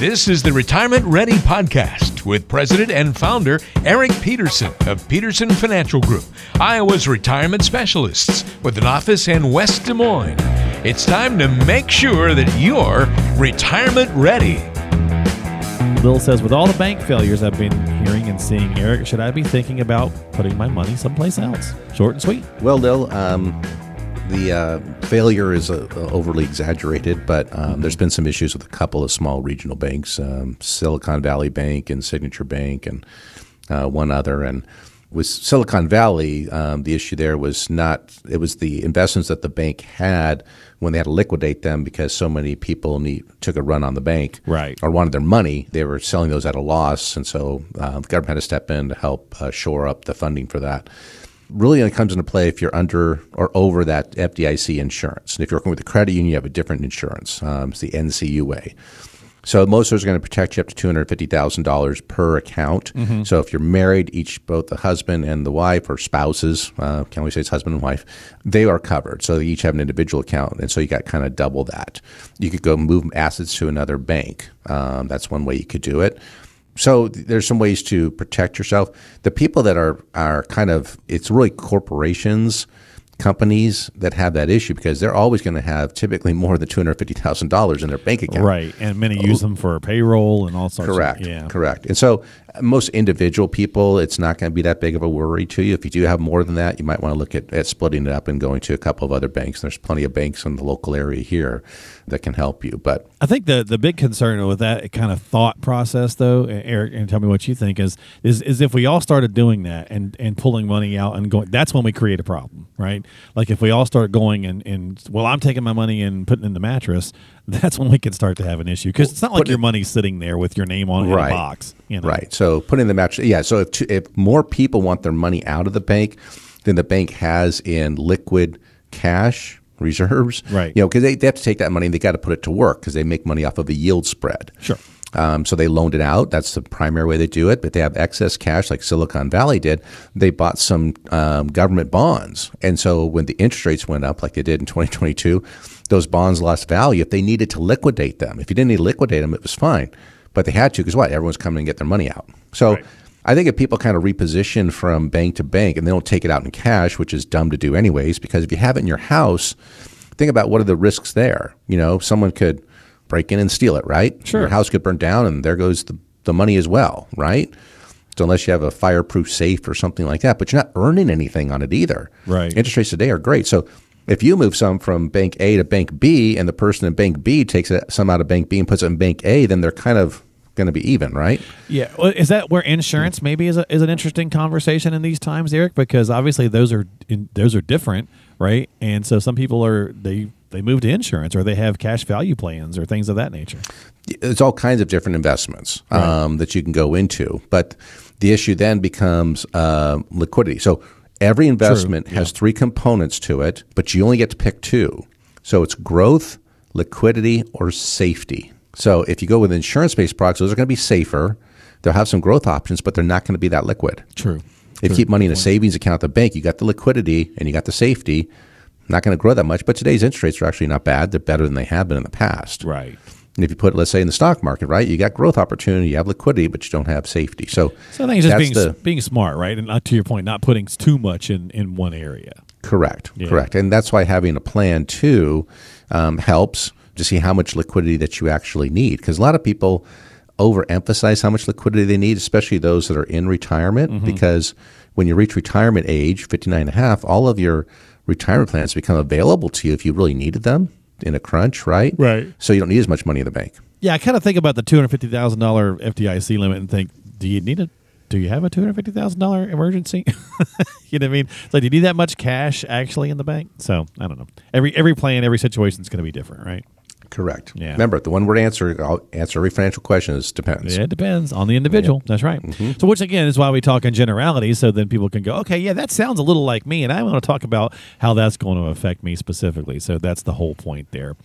This is the Retirement Ready Podcast with President and Founder Eric Peterson of Peterson Financial Group, Iowa's retirement specialists with an office in West Des Moines. It's time to make sure that you're retirement ready. Bill says, with all the bank failures I've been hearing and seeing, Eric, should I be thinking about putting my money someplace else? Short and sweet. Well, Bill, um, the uh, failure is uh, overly exaggerated, but um, mm-hmm. there's been some issues with a couple of small regional banks, um, Silicon Valley Bank and Signature Bank, and uh, one other. And with Silicon Valley, um, the issue there was not it was the investments that the bank had when they had to liquidate them because so many people need, took a run on the bank, right, or wanted their money. They were selling those at a loss, and so uh, the government had to step in to help uh, shore up the funding for that really only comes into play if you're under or over that FDIC insurance. And if you're working with a credit union, you have a different insurance. Um, it's the NCUA. So most of those are going to protect you up to two hundred fifty thousand dollars per account. Mm-hmm. So if you're married, each both the husband and the wife or spouses, uh, can we say it's husband and wife, they are covered. So they each have an individual account, and so you got kind of double that. You could go move assets to another bank. Um, that's one way you could do it so there's some ways to protect yourself. The people that are are kind of it's really corporations companies that have that issue because they're always going to have typically more than two hundred fifty thousand dollars in their bank account. Right, and many use oh. them for payroll and all sorts. Correct. Of, yeah. Correct. And so most individual people, it's not going to be that big of a worry to you. If you do have more than that, you might want to look at, at splitting it up and going to a couple of other banks. There's plenty of banks in the local area here that can help you. But I think the the big concern with that kind of thought process, though, Eric, and tell me what you think is is is if we all started doing that and and pulling money out and going, that's when we create a problem, right? Like if we all start going and and well, I'm taking my money and putting in the mattress, that's when we can start to have an issue because it's not like your money's sitting there with your name on it right. in a box. You know? Right. So putting the match, yeah. So if if more people want their money out of the bank than the bank has in liquid cash reserves. Right. You know, because they, they have to take that money and they got to put it to work because they make money off of a yield spread. Sure. Um, so they loaned it out. That's the primary way they do it. But they have excess cash, like Silicon Valley did. They bought some um, government bonds, and so when the interest rates went up, like they did in 2022, those bonds lost value. If they needed to liquidate them, if you didn't need to liquidate them, it was fine. But they had to because what? Everyone's coming to get their money out. So. Right. I think if people kind of reposition from bank to bank and they don't take it out in cash, which is dumb to do anyways, because if you have it in your house, think about what are the risks there. You know, someone could break in and steal it, right? Sure. Your house could burn down and there goes the, the money as well, right? So unless you have a fireproof safe or something like that, but you're not earning anything on it either. Right. Interest rates today are great. So if you move some from bank A to bank B and the person in bank B takes some out of bank B and puts it in bank A, then they're kind of going to be even, right? Yeah. Well, is that where insurance maybe is, a, is an interesting conversation in these times, Eric? Because obviously those are in, those are different, right? And so some people are they they move to insurance or they have cash value plans or things of that nature. It's all kinds of different investments right. um, that you can go into, but the issue then becomes uh, liquidity. So every investment True. has yeah. three components to it, but you only get to pick two. So it's growth, liquidity, or safety. So if you go with insurance based products, those are going to be safer. They'll have some growth options, but they're not going to be that liquid. True. If True. you keep money in a savings account at the bank, you got the liquidity and you got the safety. Not going to grow that much, but today's interest rates are actually not bad. They're better than they have been in the past. Right. And if you put, let's say, in the stock market, right, you got growth opportunity, you have liquidity, but you don't have safety. So, so I think it's just being the, being smart, right, and not to your point, not putting too much in in one area. Correct. Yeah. Correct. And that's why having a plan too um, helps to see how much liquidity that you actually need. Because a lot of people overemphasize how much liquidity they need, especially those that are in retirement, mm-hmm. because when you reach retirement age, 59 and a half, all of your retirement plans become available to you if you really needed them in a crunch, right? Right. So you don't need as much money in the bank. Yeah, I kind of think about the $250,000 FDIC limit and think, do you need it? Do you have a two hundred fifty thousand dollar emergency? you know what I mean? Like, do you need that much cash actually in the bank? So I don't know. Every every plan, every situation is going to be different, right? Correct. Yeah. Remember, the one word answer, I'll answer every financial question is depends. Yeah, it depends on the individual. That's right. So, which again is why we talk in generalities, so then people can go, okay, yeah, that sounds a little like me, and I want to talk about how that's going to affect me specifically. So that's the whole point there.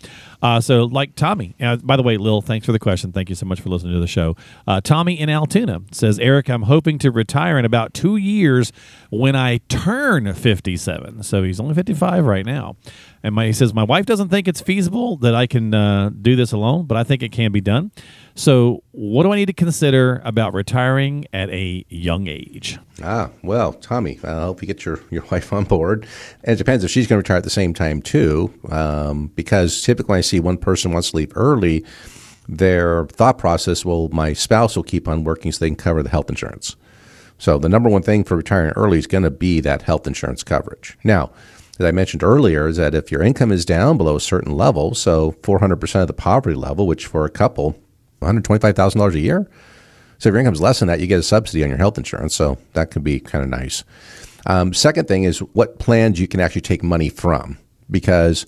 Uh, so, like Tommy, uh, by the way, Bill, thanks for the question. Thank you so much for listening to the show. Uh, Tommy in Altoona says, Eric, I'm hoping to retire in about two years when I turn 57. So he's only 55 right now. And my, he says, My wife doesn't think it's feasible that I can uh, do this alone, but I think it can be done. So, what do I need to consider about retiring at a young age? Ah, well, Tommy, I hope you get your, your wife on board. And it depends if she's going to retire at the same time, too, um, because typically I see one person wants to leave early, their thought process, well, my spouse will keep on working so they can cover the health insurance. So the number one thing for retiring early is going to be that health insurance coverage. Now, as I mentioned earlier, is that if your income is down below a certain level, so 400% of the poverty level, which for a couple, $125,000 a year. So if your income is less than that, you get a subsidy on your health insurance. So that could be kind of nice. Um, second thing is what plans you can actually take money from, because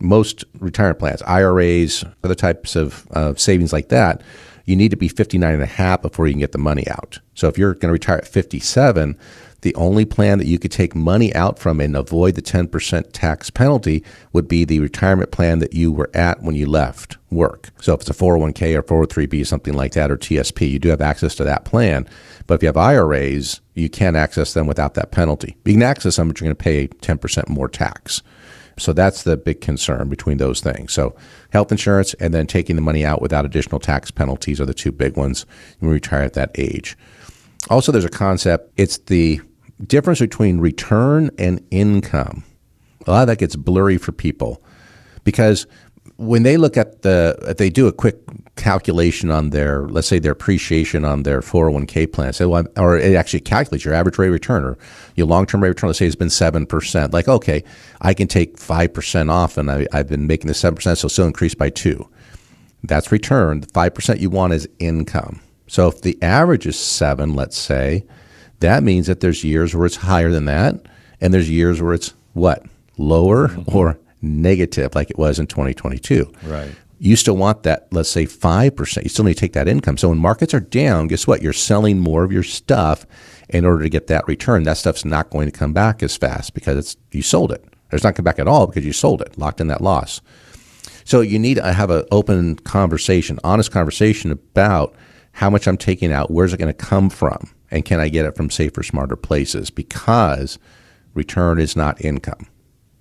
most retirement plans, IRAs, other types of uh, savings like that, you need to be 59 and a half before you can get the money out. So if you're going to retire at 57, the only plan that you could take money out from and avoid the 10% tax penalty would be the retirement plan that you were at when you left work. So if it's a 401k or 403b, something like that, or TSP, you do have access to that plan. But if you have IRAs, you can't access them without that penalty. You can access them, but you're going to pay 10% more tax. So that's the big concern between those things. So health insurance and then taking the money out without additional tax penalties are the two big ones when we retire at that age. Also, there's a concept, it's the difference between return and income. A lot of that gets blurry for people because when they look at the, if they do a quick calculation on their, let's say their appreciation on their 401k plan, say, well, or it actually calculates your average rate of return or your long term rate of return, let's say it's been 7%. Like, okay, I can take 5% off and I, I've been making the 7%, so still increase by two. That's return. The 5% you want is income. So if the average is seven, let's say, that means that there's years where it's higher than that, and there's years where it's what? Lower mm-hmm. or negative, like it was in 2022. Right. You still want that, let's say 5%. You still need to take that income. So when markets are down, guess what? You're selling more of your stuff in order to get that return. That stuff's not going to come back as fast because it's you sold it. It's not come back at all because you sold it, locked in that loss. So you need to have an open conversation, honest conversation about how much I'm taking out, where's it going to come from, and can I get it from safer, smarter places? Because return is not income.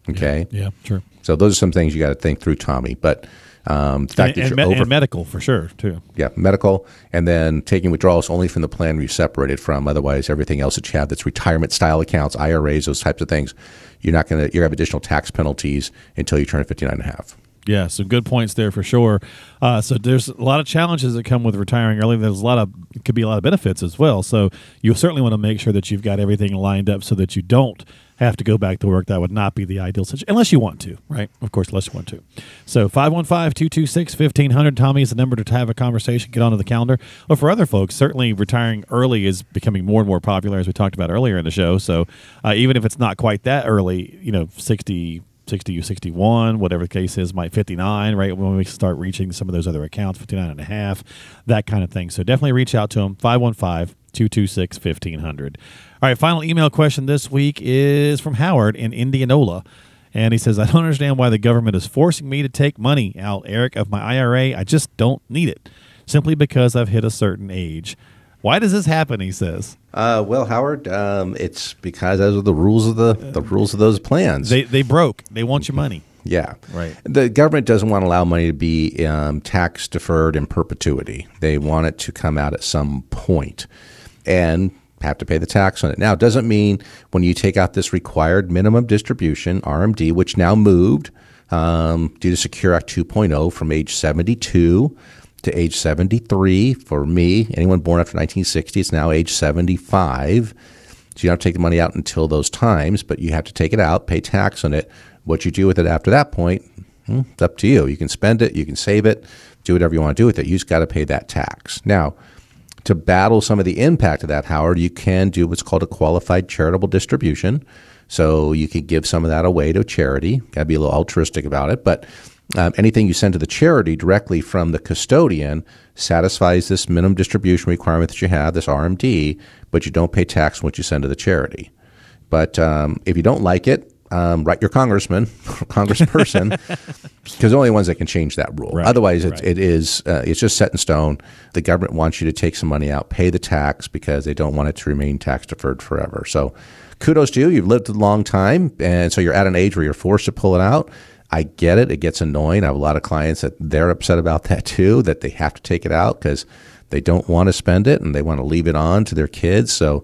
Okay. Yeah, sure. So those are some things you got to think through, Tommy. But um, the fact And, that you're me- over, and medical for sure too. yeah, medical, and then taking withdrawals only from the plan you separated from. Otherwise, everything else that you have that's retirement style accounts, IRAs, those types of things, you're not going to. You have additional tax penalties until you turn 59 and a half. Yeah, some good points there for sure. Uh, so there's a lot of challenges that come with retiring early. There's a lot of could be a lot of benefits as well. So you certainly want to make sure that you've got everything lined up so that you don't have to go back to work. That would not be the ideal situation, unless you want to, right? Of course, unless you want to. So 515-226-1500, Tommy is the number to have a conversation, get onto the calendar. But for other folks, certainly retiring early is becoming more and more popular, as we talked about earlier in the show. So uh, even if it's not quite that early, you know, 60 60 61 whatever the case is might 59 right when we start reaching some of those other accounts 59 and a half that kind of thing so definitely reach out to them 515-226-1500 all right final email question this week is from howard in indianola and he says i don't understand why the government is forcing me to take money out eric of my ira i just don't need it simply because i've hit a certain age why does this happen he says Uh, well, Howard, um, it's because those are the rules of the the rules of those plans. they, they broke they want your money Yeah. Right. The government doesn't want to allow money to be um, tax deferred in perpetuity. They want it to come out at some point and have to pay the tax on it. Now, it doesn't mean when you take out this required minimum distribution, RMD, which now moved um, due to Secure Act 2.0 from age 72 to age 73 for me, anyone born after 1960, it's now age 75. So you don't have to take the money out until those times, but you have to take it out, pay tax on it. What you do with it after that point, hmm, it's up to you. You can spend it, you can save it, do whatever you want to do with it. You just got to pay that tax. Now, to battle some of the impact of that, Howard, you can do what's called a qualified charitable distribution. So you could give some of that away to charity. Got to be a little altruistic about it, but um, anything you send to the charity directly from the custodian satisfies this minimum distribution requirement that you have, this RMD, but you don't pay tax on what you send to the charity. But um, if you don't like it, um, write your congressman, or congressperson, because the only ones that can change that rule. Right, Otherwise, it's, right. it is uh, it's just set in stone. The government wants you to take some money out, pay the tax because they don't want it to remain tax deferred forever. So, kudos to you. You've lived a long time, and so you're at an age where you're forced to pull it out. I get it. It gets annoying. I have a lot of clients that they're upset about that too, that they have to take it out because they don't want to spend it and they want to leave it on to their kids. So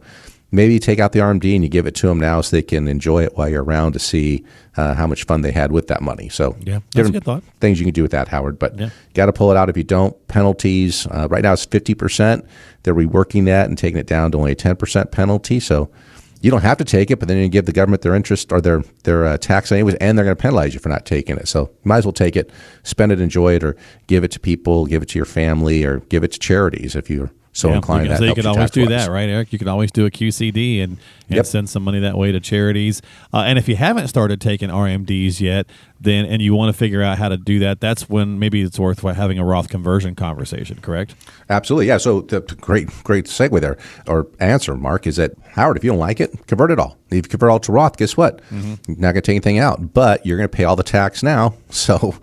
maybe you take out the RMD and you give it to them now so they can enjoy it while you're around to see uh, how much fun they had with that money. So Yeah, that's a different good thought. Things you can do with that, Howard, but Yeah. got to pull it out if you don't. Penalties uh, right now it's fifty percent. They're reworking that and taking it down to only a ten percent penalty. So you don't have to take it, but then you give the government their interest or their their uh, tax anyways, and they're going to penalize you for not taking it. So you might as well take it, spend it, enjoy it, or give it to people, give it to your family, or give it to charities if you're so Yeah, inclined. You can, that so you helps always do that, right, Eric? You can always do a QCD and, and Yep. send some money that way to charities. Uh, and if you haven't started taking RMDs yet, then and you want to figure out how to do that, that's when maybe it's worth having a Roth conversion conversation. Correct? Absolutely, yeah. So the the great, great segue there or answer, Mark, is that Howard, if you don't like it, convert it all. If you convert all to Roth, guess what? Mm-hmm. You're not going to take anything out, but you're going to pay all the tax now. So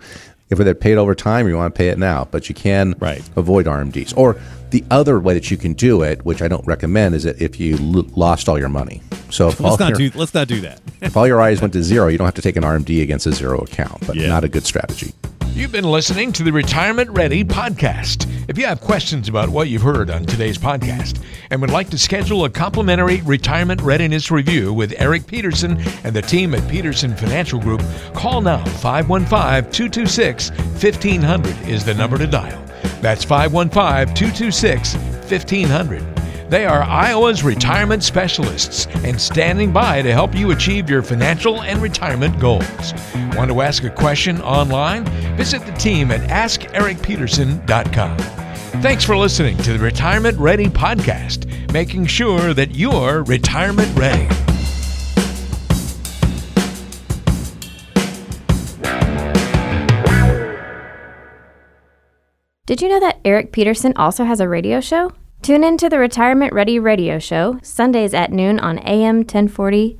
if they're paid over time, you want to pay it now, but you can Right. avoid RMDs. Or the other way that you can do it, which I don't recommend, is that if you l- lost all your money. So if Let's not your, do. Let's not do that. if all your eyes went to zero, you don't have to take an RMD against a zero account, but Yeah. not a good strategy. You've been listening to the Retirement Ready podcast. If you have questions about what you've heard on today's podcast and would like to schedule a complimentary retirement readiness review with Eric Peterson and the team at Peterson Financial Group, call now 515 226 1500 is the number to dial. That's 515 226 1500. They are Iowa's retirement specialists and standing by to help you achieve your financial and retirement goals. Want to ask a question online? Visit the team at AskEricPeterson.com. Thanks for listening to the Retirement Ready podcast, making sure that you're retirement ready. Did you know that Eric Peterson also has a radio show? Tune in to the Retirement Ready radio show, Sundays at noon on AM 1040